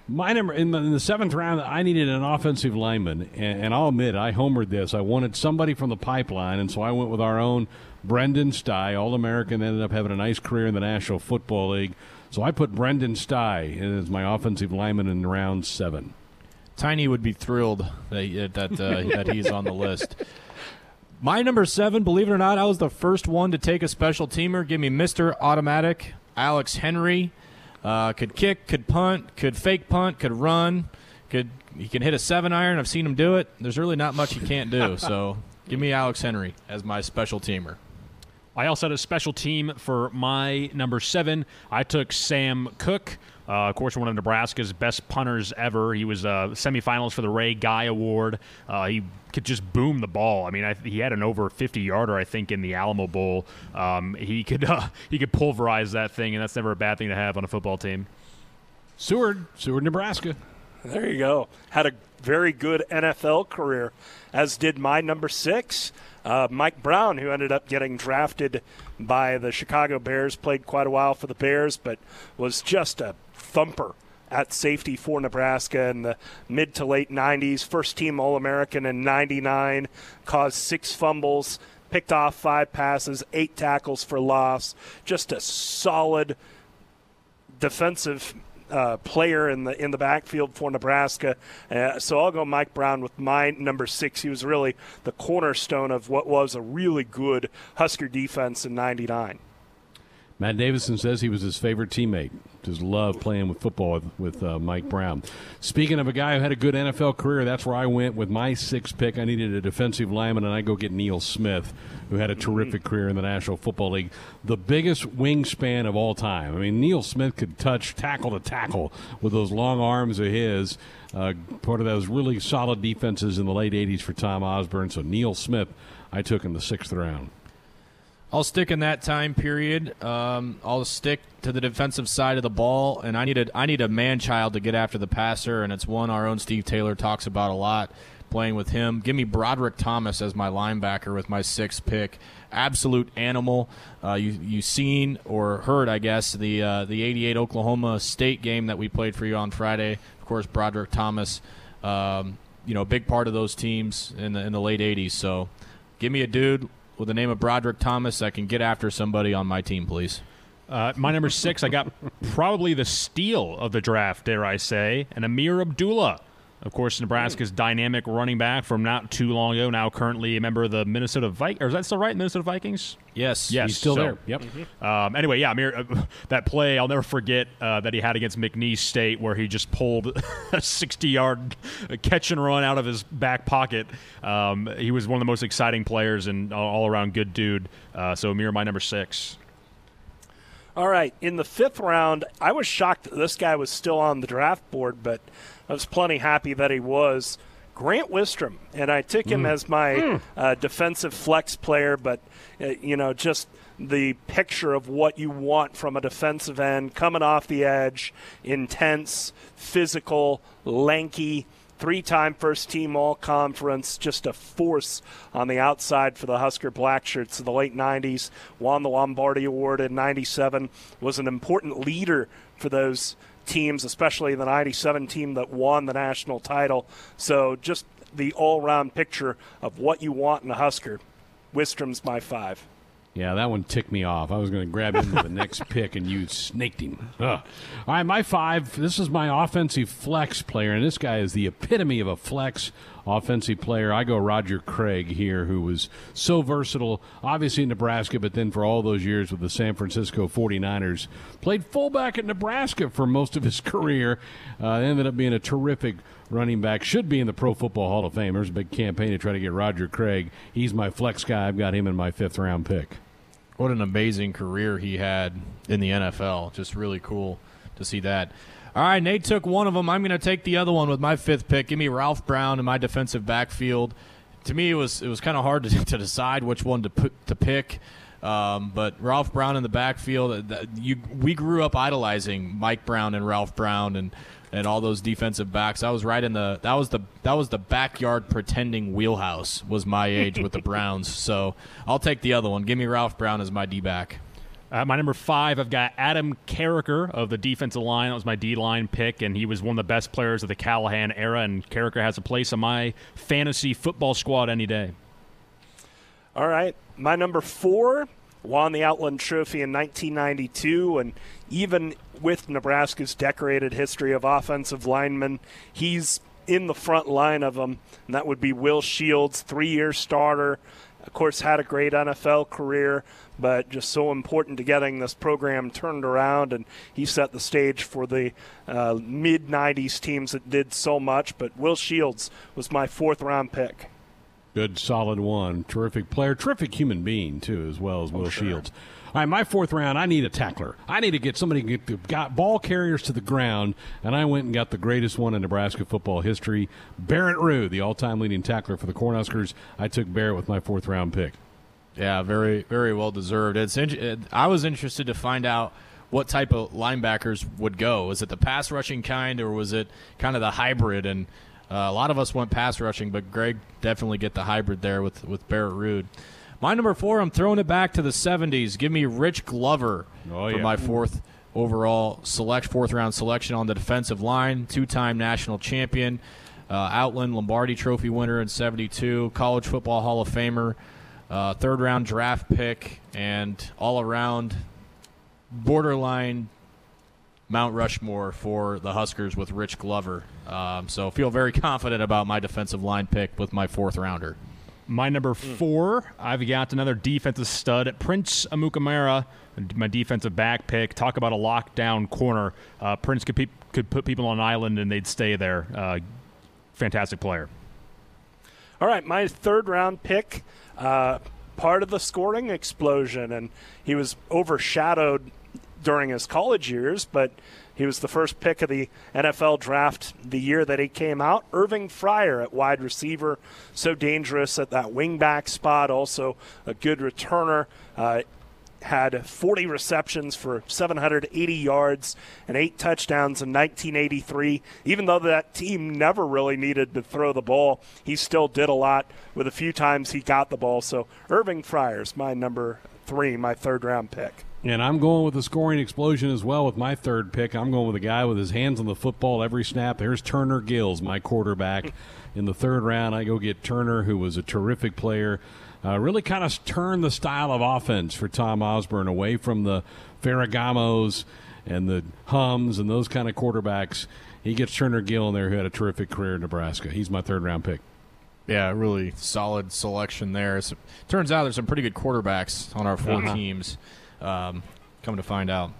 My number in the, in the seventh round, I needed an offensive lineman, and, and I'll admit I homered this. I wanted somebody from the pipeline, and so I went with our own Brendan Stai, All American. Ended up having a nice career in the National Football League, so I put Brendan Stai as my offensive lineman in round seven. Tiny would be thrilled that that, uh, [LAUGHS] that he's on the list. My number seven, believe it or not, I was the first one to take a special teamer. Give me Mister Automatic, Alex Henry. Uh, could kick, could punt, could fake punt, could run, could he can hit a seven iron. I've seen him do it. There's really not much he can't do. [LAUGHS] So give me Alex Henry as my special teamer. I also had a special team for my number seven. I took Sam Koch. Uh, of course, one of Nebraska's best punters ever. He was uh, semifinals for the Ray Guy Award. Uh, he could just boom the ball. I mean, I, he had an over 50 yarder, I think, in the Alamo Bowl. Um, he could [LAUGHS] uh, he could pulverize that thing, and that's never a bad thing to have on a football team. Seward, Seward, Nebraska. There you go. Had a very good NFL career, as did my number six, uh, Mike Brown, who ended up getting drafted by the Chicago Bears. Played quite a while for the Bears, but was just a thumper at safety for Nebraska in the mid to late 90s. First team All American in 99, caused six fumbles. picked off five passes, eight tackles for loss. Just a solid defensive uh, player in the in the backfield for Nebraska. Uh, so I'll go Mike Brown with my number six. He was really the cornerstone of what was a really good Husker defense in '99. Matt Davison says he was his favorite teammate. Just love playing with football with, with uh, Mike Brown. Speaking of a guy who had a good NFL career, that's where I went with my sixth pick. I needed a defensive lineman, and I go get Neil Smith, who had a terrific career in the National Football League. The biggest wingspan of all time. I mean, Neil Smith could touch tackle to tackle with those long arms of his. Uh, part of those really solid defenses in the late 80s for Tom Osborne. So Neil Smith, I took in the sixth round. I'll stick in that time period. Um, I'll stick to the defensive side of the ball, and I need a I need a man child to get after the passer, and it's one our own Steve Taylor talks about a lot. Playing with him, give me Broderick Thomas as my linebacker with my sixth pick. Absolute animal. Uh, you you seen or heard, I guess, the uh, the '88 Oklahoma State game that we played for you on Friday. Of course, Broderick Thomas. Um, you know, a big part of those teams in the in the late '80s. So, give me a dude with the name of Broderick Thomas that can get after somebody on my team, please. Uh, my number six, I got probably the steal of the draft, dare I say, and Ameer Abdullah. Of course, Nebraska's dynamic running back from not too long ago, now currently a member of the Minnesota Vikings. Or is that still right, Minnesota Vikings? Yes. Yes. He's still so, there. Yep. Um, anyway, yeah, Ameer, uh, [LAUGHS] that play I'll never forget uh, that he had against McNeese State, where he just pulled [LAUGHS] a 60-yard catch and run out of his back pocket. Um, he was one of the most exciting players and all-around good dude. Uh, so Ameer, my number six. All right, in the fifth round, I was shocked that this guy was still on the draft board, but I was plenty happy that he was. Grant Wistrom, and I took him mm. as my mm. uh, defensive flex player, but uh, you know, just the picture of what you want from a defensive end coming off the edge, intense, physical, lanky, three time first team all conference, just a force on the outside for the Husker Blackshirts in the late 90s. Won the Lombardi Award in 97, was an important leader for those teams, especially the 97 team that won the national title. So just the all round picture of what you want in a Husker. Wistrom's my five. Yeah, that one ticked me off. I was going to grab him with the next [LAUGHS] pick, and you snaked him. Ugh. All right, my five. This is my offensive flex player, and this guy is the epitome of a flex offensive player. I go Roger Craig here, who was so versatile, obviously in Nebraska, but then for all those years with the San Francisco 49ers. Played fullback at Nebraska for most of his [LAUGHS] career. Uh, ended up being a terrific running back. Should be in the Pro Football Hall of Fame. There's a big campaign to try to get Roger Craig. He's my flex guy. I've got him in my fifth round pick. What an amazing career he had in the NFL. Just really cool to see that. All right, Nate took one of them. I'm going to take the other one with my fifth pick. Give me Ralph Brown in my defensive backfield. To me, it was it was kind of hard to, [LAUGHS] to decide which one to put, to pick. Um, but Ralph Brown in the backfield, uh, you, we grew up idolizing Mike Brown and Ralph Brown and, and all those defensive backs. I was right in the that was the that was the backyard pretending wheelhouse was my age with the [LAUGHS] Browns. So I'll take the other one. Give me Ralph Brown as my D back. Uh, my number five, I've got Adam Carriker of the defensive line. That was my D line pick, and he was one of the best players of the Callahan era. And Carriker has a place on my fantasy football squad any day. All right, my number four won the Outland Trophy in 1992, and even with Nebraska's decorated history of offensive linemen, he's in the front line of them, and that would be Will Shields, three-year starter. Of course, had a great NFL career but just so important to getting this program turned around. And he set the stage for the uh, mid 90s teams that did so much. But Will Shields was my fourth round pick. Good, solid one. Terrific player, terrific human being, too, as well as oh, Will oh, sure. Shields. All right, my fourth round, I need a tackler. I need to get somebody to get the, got ball carriers to the ground, and I went and got the greatest one in Nebraska football history, Barrett Ruud, the all-time leading tackler for the Cornhuskers. I took Barrett with my fourth round pick. Yeah, very very well deserved. It's it, I was interested to find out what type of linebackers would go. Was it the pass rushing kind, or was it kind of the hybrid? And uh, a lot of us went pass rushing, but Greg definitely get the hybrid there with with Barrett Ruud. My number four, I'm throwing it back to the 70s. Give me Rich Glover oh, for yeah. my fourth overall select fourth round selection on the defensive line. Two time national champion, uh, Outland Lombardi Trophy winner in '72, College Football Hall of Famer. uh, third round draft pick, and all around borderline Mount Rushmore for the Huskers with Rich Glover. Um, so feel very confident about my defensive line pick with my fourth rounder. My number four, I've got another defensive stud, Prince Amukamara, my defensive back pick. Talk about a lockdown corner. Uh, Prince could, pe- could put people on an island and they'd stay there. Uh, fantastic player. All right, my third round pick, uh, part of the scoring explosion, and he was overshadowed during his college years, but he was the first pick of the NFL draft the year that he came out. Irving Fryar at wide receiver, so dangerous at that wingback spot, also a good returner. Uh, had 40 receptions for 780 yards and eight touchdowns in 1983. Even though that team never really needed to throw the ball, he still did a lot with a few times he got the ball. So Irving Fryar's my number three, my third round pick. And I'm going with the scoring explosion as well with my third pick. I'm going with a guy with his hands on the football every snap. There's Turner Gills, my quarterback. In the third round, I go get Turner, who was a terrific player. Uh, really kind of turned the style of offense for Tom Osborne away from the Ferragamos and the Humms and those kind of quarterbacks. He gets Turner Gill in there, who had a terrific career in Nebraska. He's my third round pick. Yeah, really solid selection there. So, turns out there's some pretty good quarterbacks on our 4 uh-huh. teams. Um, come to find out.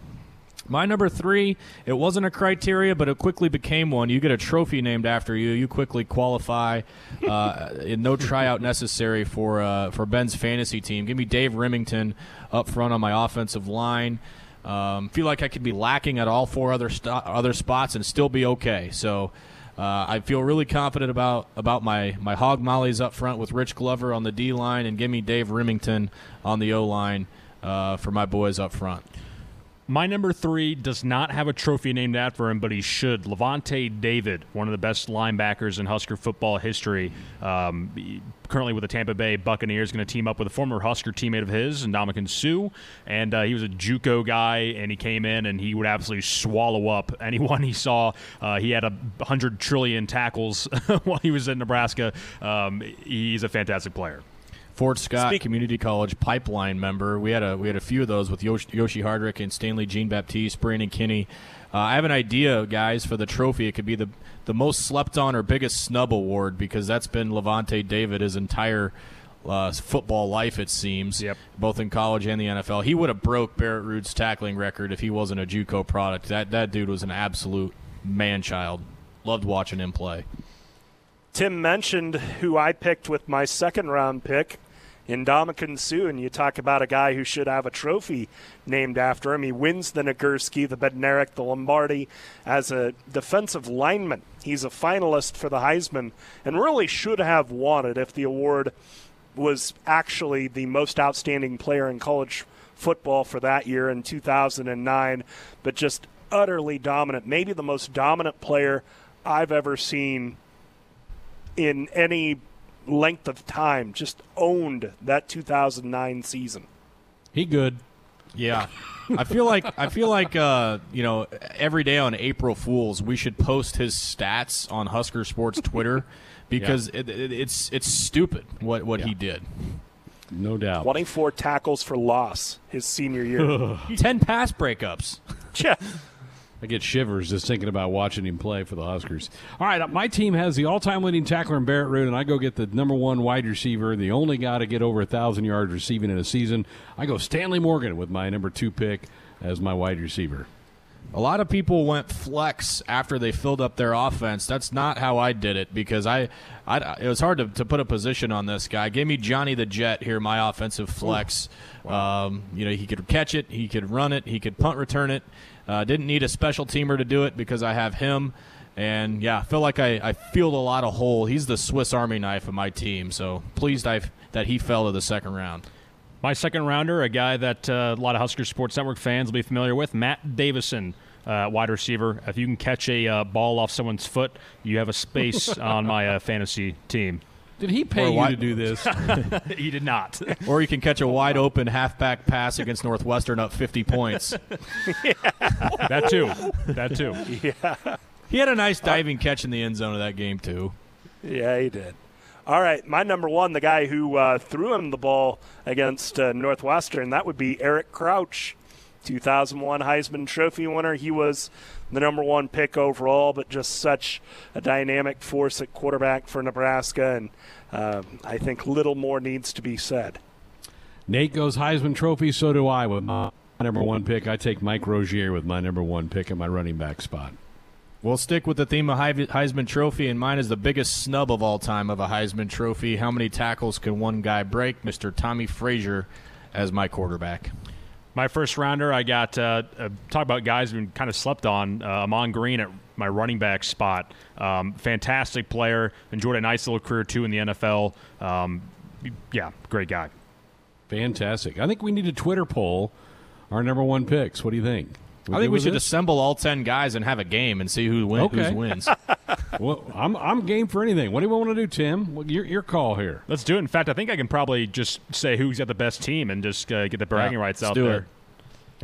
My number three, it wasn't a criteria, but it quickly became one. You get a trophy named after you. You quickly qualify. Uh, [LAUGHS] no tryout necessary for uh, for Ben's fantasy team. Give me Dave Rimington up front on my offensive line. Um, feel like I could be lacking at all four other st- other spots and still be okay. So. Uh, I feel really confident about about my my hog mollies up front with Rich Glover on the D line and give me Dave Rimington on the O line uh, for my boys up front. My number three does not have a trophy named after him, but he should. Lavonte David, one of the best linebackers in Husker football history, um, currently with the Tampa Bay Buccaneers, going to team up with a former Husker teammate of his, Ndamukong Suh. And uh, he was a JUCO guy, and he came in and he would absolutely swallow up [LAUGHS] anyone he saw. Uh, he had a hundred trillion tackles [LAUGHS] while he was in Nebraska. Um, he's a fantastic player. Fort Scott Speak- Community College pipeline member. We had a we had a few of those with Yoshi, Yoshi Hardrick and Stanley Jean Baptiste, Brandon Kinney. Uh, I have an idea, guys, for the trophy. It could be the the most slept on or biggest snub award because that's been Lavonte David his entire uh, football life, it seems. Yep. Both in college and the NFL, he would have broke Barrett Ruud's tackling record if he wasn't a JUCO product. That that dude was an absolute man child. Loved watching him play. Tim mentioned who I picked with my second round pick Ndamukong Suh, and you talk about a guy who should have a trophy named after him. He wins the Nagurski, the Bednarik, the Lombardi as a defensive lineman. He's a finalist for the Heisman and really should have won it if the award was actually the most outstanding player in college football for that year in 2009, but just utterly dominant. Maybe the most dominant player I've ever seen in any length of time, just owned that 2009 season. He good. Yeah. [LAUGHS] I feel like I feel like uh, you know every day on April Fools we should post his stats on Husker Sports Twitter [LAUGHS] [LAUGHS] because yeah. it, it, it's it's stupid what what yeah. he did. No doubt. 24 tackles for loss his senior year. 10 pass breakups. Yeah. I get shivers just thinking about watching him play for the Huskers. All right, my team has the all-time leading tackler in Barrett Ruud, and I go get the number one wide receiver, the only guy to get over a thousand yards receiving in a season. I go Stanley Morgan with my number two pick as my wide receiver. A lot of people went flex after they filled up their offense. That's not how I did it because I, I it was hard to, to put a position on this guy. Give me Johnny the Jet here, my offensive flex. Wow. Um, you know, he could catch it, he could run it, he could punt return it. Uh, didn't need a special teamer to do it because I have him. And yeah, I feel like I, I feel a lot of hole. He's the Swiss Army knife of my team. So pleased i that he fell to the second round. My second rounder, a guy that uh, a lot of Husker Sports Network fans will be familiar with, Matt Davison, uh, wide receiver. If you can catch a uh, ball off someone's foot, you have a space [LAUGHS] on my uh, fantasy team. Did he pay you to do this? [LAUGHS] [LAUGHS] he did not. or you can catch a wide open halfback pass against Northwestern up 50 points. [LAUGHS] yeah. That too. That too. Yeah. He had a nice diving catch in the end zone of that game too. Yeah, he did. All right, my number one, the guy who uh, threw him the ball against uh, Northwestern, that would be Eric Crouch, 2001 Heisman Trophy winner. He was the number one pick overall, but just such a dynamic force at quarterback for Nebraska, and uh, I think little more needs to be said. Nate goes Heisman Trophy, so do I with my number one pick. I take Mike Rozier with my number one pick at my running back spot. We'll stick with the theme of Heisman Trophy, and mine is the biggest snub of all time of a Heisman Trophy. How many tackles can one guy break? Mr. Tommie Frazier as my quarterback. My first rounder, I got uh, uh, talk about guys who kind of slept on. Uh, Ahman Green at my running back spot. Um, fantastic player. Enjoyed a nice little career too in the NFL. Um, yeah, great guy. Fantastic. I think we need a Twitter poll. Our number one picks. What do you think? We I think we should this? assemble all ten guys and have a game and see who win, okay. wins. [LAUGHS] well, I'm I'm game for anything. What do you want to do, Tim? Well, your your call here. Let's do it. In fact, I think I can probably just say who's got the best team and just uh, get the bragging yeah, rights out there. It.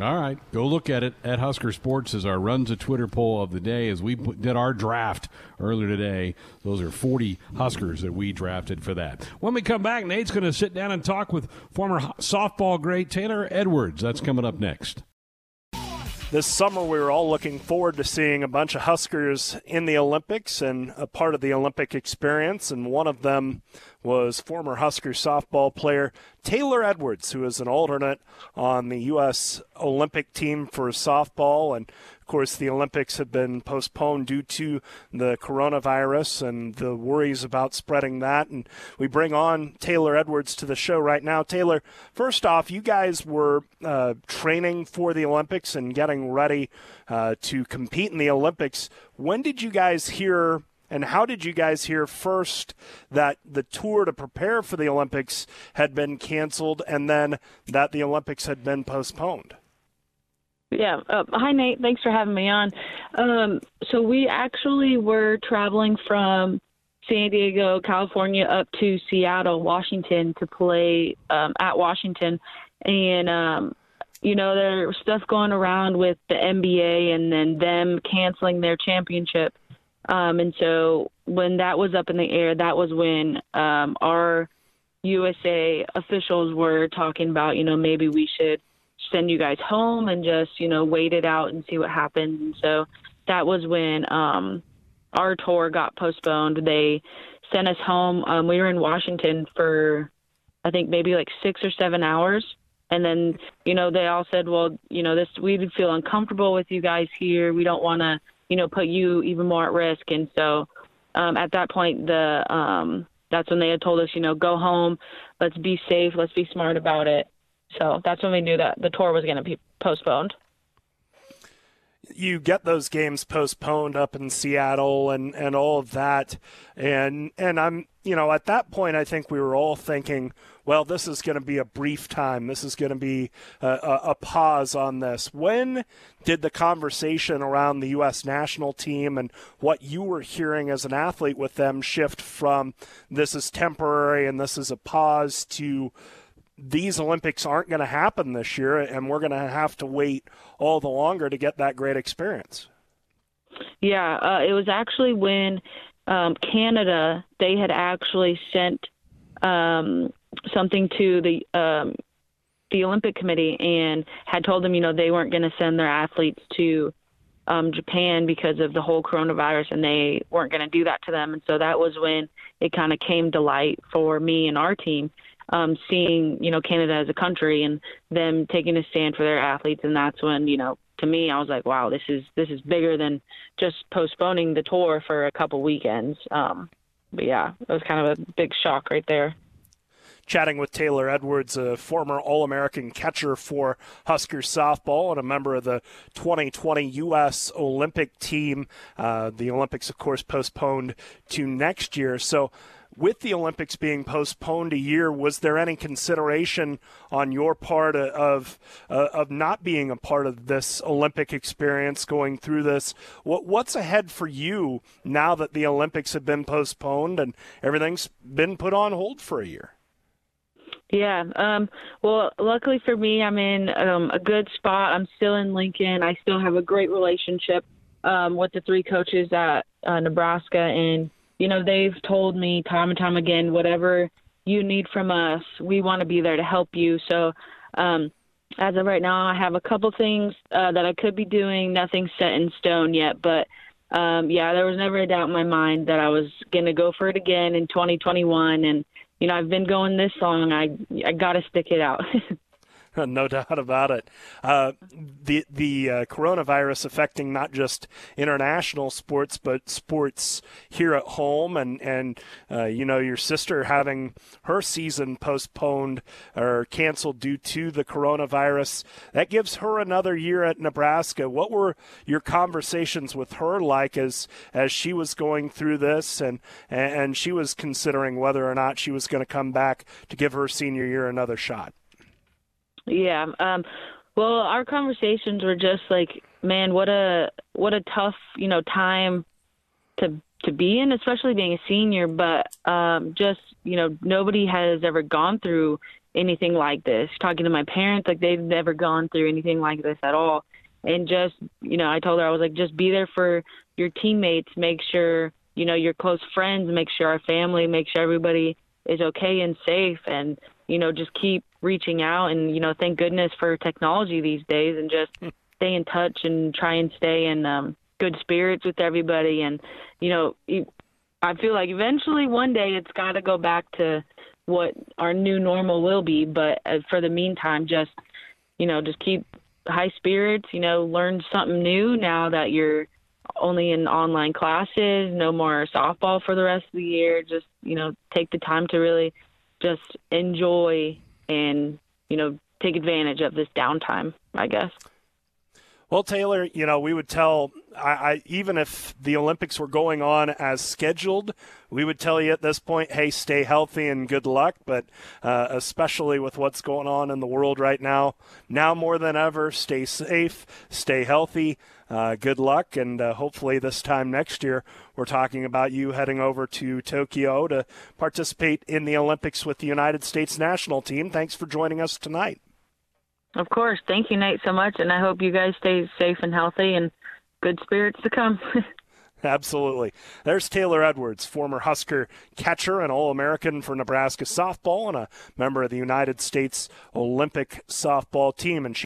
All right, go look at it at Husker Sports as our runs a Twitter poll of the day as we did our draft earlier today. Those are 40 Huskers that we drafted for that. When we come back, Nate's going to sit down and talk with former softball great Taylor Edwards. That's coming up next. This summer, we were all looking forward to seeing a bunch of Huskers in the Olympics and a part of the Olympic experience. And one of them was former Husker softball player Taylor Edwards, who is an alternate on the U.S. Olympic team for softball. And of course, the Olympics have been postponed due to the coronavirus and the worries about spreading that. And we bring on Taylor Edwards to the show right now. Taylor, first off, you guys were uh, training for the Olympics and getting ready uh, to compete in the Olympics. When did you guys hear? And how did you guys hear first that the tour to prepare for the Olympics had been canceled and then that the Olympics had been postponed? Yeah. Uh, hi, Nate. Thanks for having me on. Um, so we actually were traveling from San Diego, California, up to Seattle, Washington, to play um, at Washington, and um, you know there was stuff going around with the NBA, and then them canceling their championship. Um, and so when that was up in the air, that was when um, our USA officials were talking about, you know, maybe we should send you guys home and just you know wait it out and see what happens. And so that was when um our tour got postponed. They sent us home. Um we were in washington for i think maybe like six or seven hours. And then you know they all said well you know this we feel uncomfortable with you guys here. We don't want to you know put you even more at risk. And so um at that point the um that's when they had told us you know go home. Let's be safe. Let's be smart about it. So that's when we knew that the tour was going to be postponed. You get those games postponed up in Seattle and, and all of that. And, and I'm, you know, at that point, I think we were all thinking, well, this is going to be a brief time. This is going to be a, a, a, pause on this. When did the conversation around the U.S. national team and what you were hearing as an athlete with them shift from this is temporary and this is a pause to these Olympics aren't going to happen this year, and we're going to have to wait all the longer to get that great experience. Yeah, uh, it was actually when um, Canada they had actually sent um, something to the um, the Olympic Committee and had told them, you know, they weren't going to send their athletes to um, Japan because of the whole coronavirus, and they weren't going to do that to them. And so that was when it kind of came to light for me and our team um, seeing you know Canada as a country and them taking a stand for their athletes, and that's when you know to me I was like, wow, this is this is bigger than just postponing the tour for a couple weekends. Um, but yeah, it was kind of a big shock right there chatting with Taylor Edwards, a former All American catcher for Huskers softball and a member of the 2020 U.S. Olympic team. Uh, the Olympics, of course, postponed to next year. So, with the Olympics being postponed a year, was there any consideration on your part of uh, of not being a part of this Olympic experience, going through this? What, what's ahead for you now that the Olympics have been postponed and everything's been put on hold for a year? Yeah. Um, well, luckily for me, I'm in um, a good spot. I'm still in Lincoln. I still have a great relationship um, with the three coaches at uh, Nebraska, and you know, they've told me time and time again, whatever you need from us, we want to be there to help you. So, um, as of right now, I have a couple things uh, that I could be doing. Nothing set in stone yet, but um, yeah, there was never a doubt in my mind that I was to go for it again in 2021. And you know, I've been going this long. I I got to stick it out. [LAUGHS] [LAUGHS] no doubt about it. Uh, the the uh, coronavirus affecting not just international sports, but sports here at home, and and uh, you know your sister having her season postponed or canceled due to the coronavirus. That gives her another year at Nebraska. What were your conversations with her like as as she was going through this, and and she was considering whether or not she was going to come back to give her senior year another shot? Yeah. Um, well, our conversations were just like, man, what a what a tough you know time to to be in, especially being a senior. But um, just you know, nobody has ever gone through anything like this. Talking to my parents, like they've never gone through anything like this at all. And just you know, I told her I was like, just be there for your teammates. Make sure you know your close friends. Make sure our family. Make sure everybody is okay and safe. And you know, just keep reaching out and, you know, thank goodness for technology these days and just hmm. stay in touch and try and stay in um, good spirits with everybody. And, you know, I feel like eventually one day it's got to go back to what our new normal will be. But uh, for the meantime, just, you know, just keep high spirits, you know, learn something new now that you're only in online classes, no more softball for the rest of the year. Just, you know, take the time to really just enjoy and you know take advantage of this downtime. I guess. Well, Taylor, you know, we would tell, I, I, even if the Olympics were going on as scheduled, we would tell you at this point, hey, stay healthy and good luck. But uh, especially with what's going on in the world right now, now more than ever, stay safe, stay healthy. Uh, good luck, and uh, hopefully this time next year, we're talking about you heading over to Tokyo to participate in the Olympics with the United States national team. Thanks for joining us tonight. Of course. Thank you, Nate, so much. And I hope you guys stay safe and healthy and good spirits to come. [LAUGHS] Absolutely. There's Taylor Edwards, former Husker catcher and All American for Nebraska softball and a member of the United States Olympic softball team. And she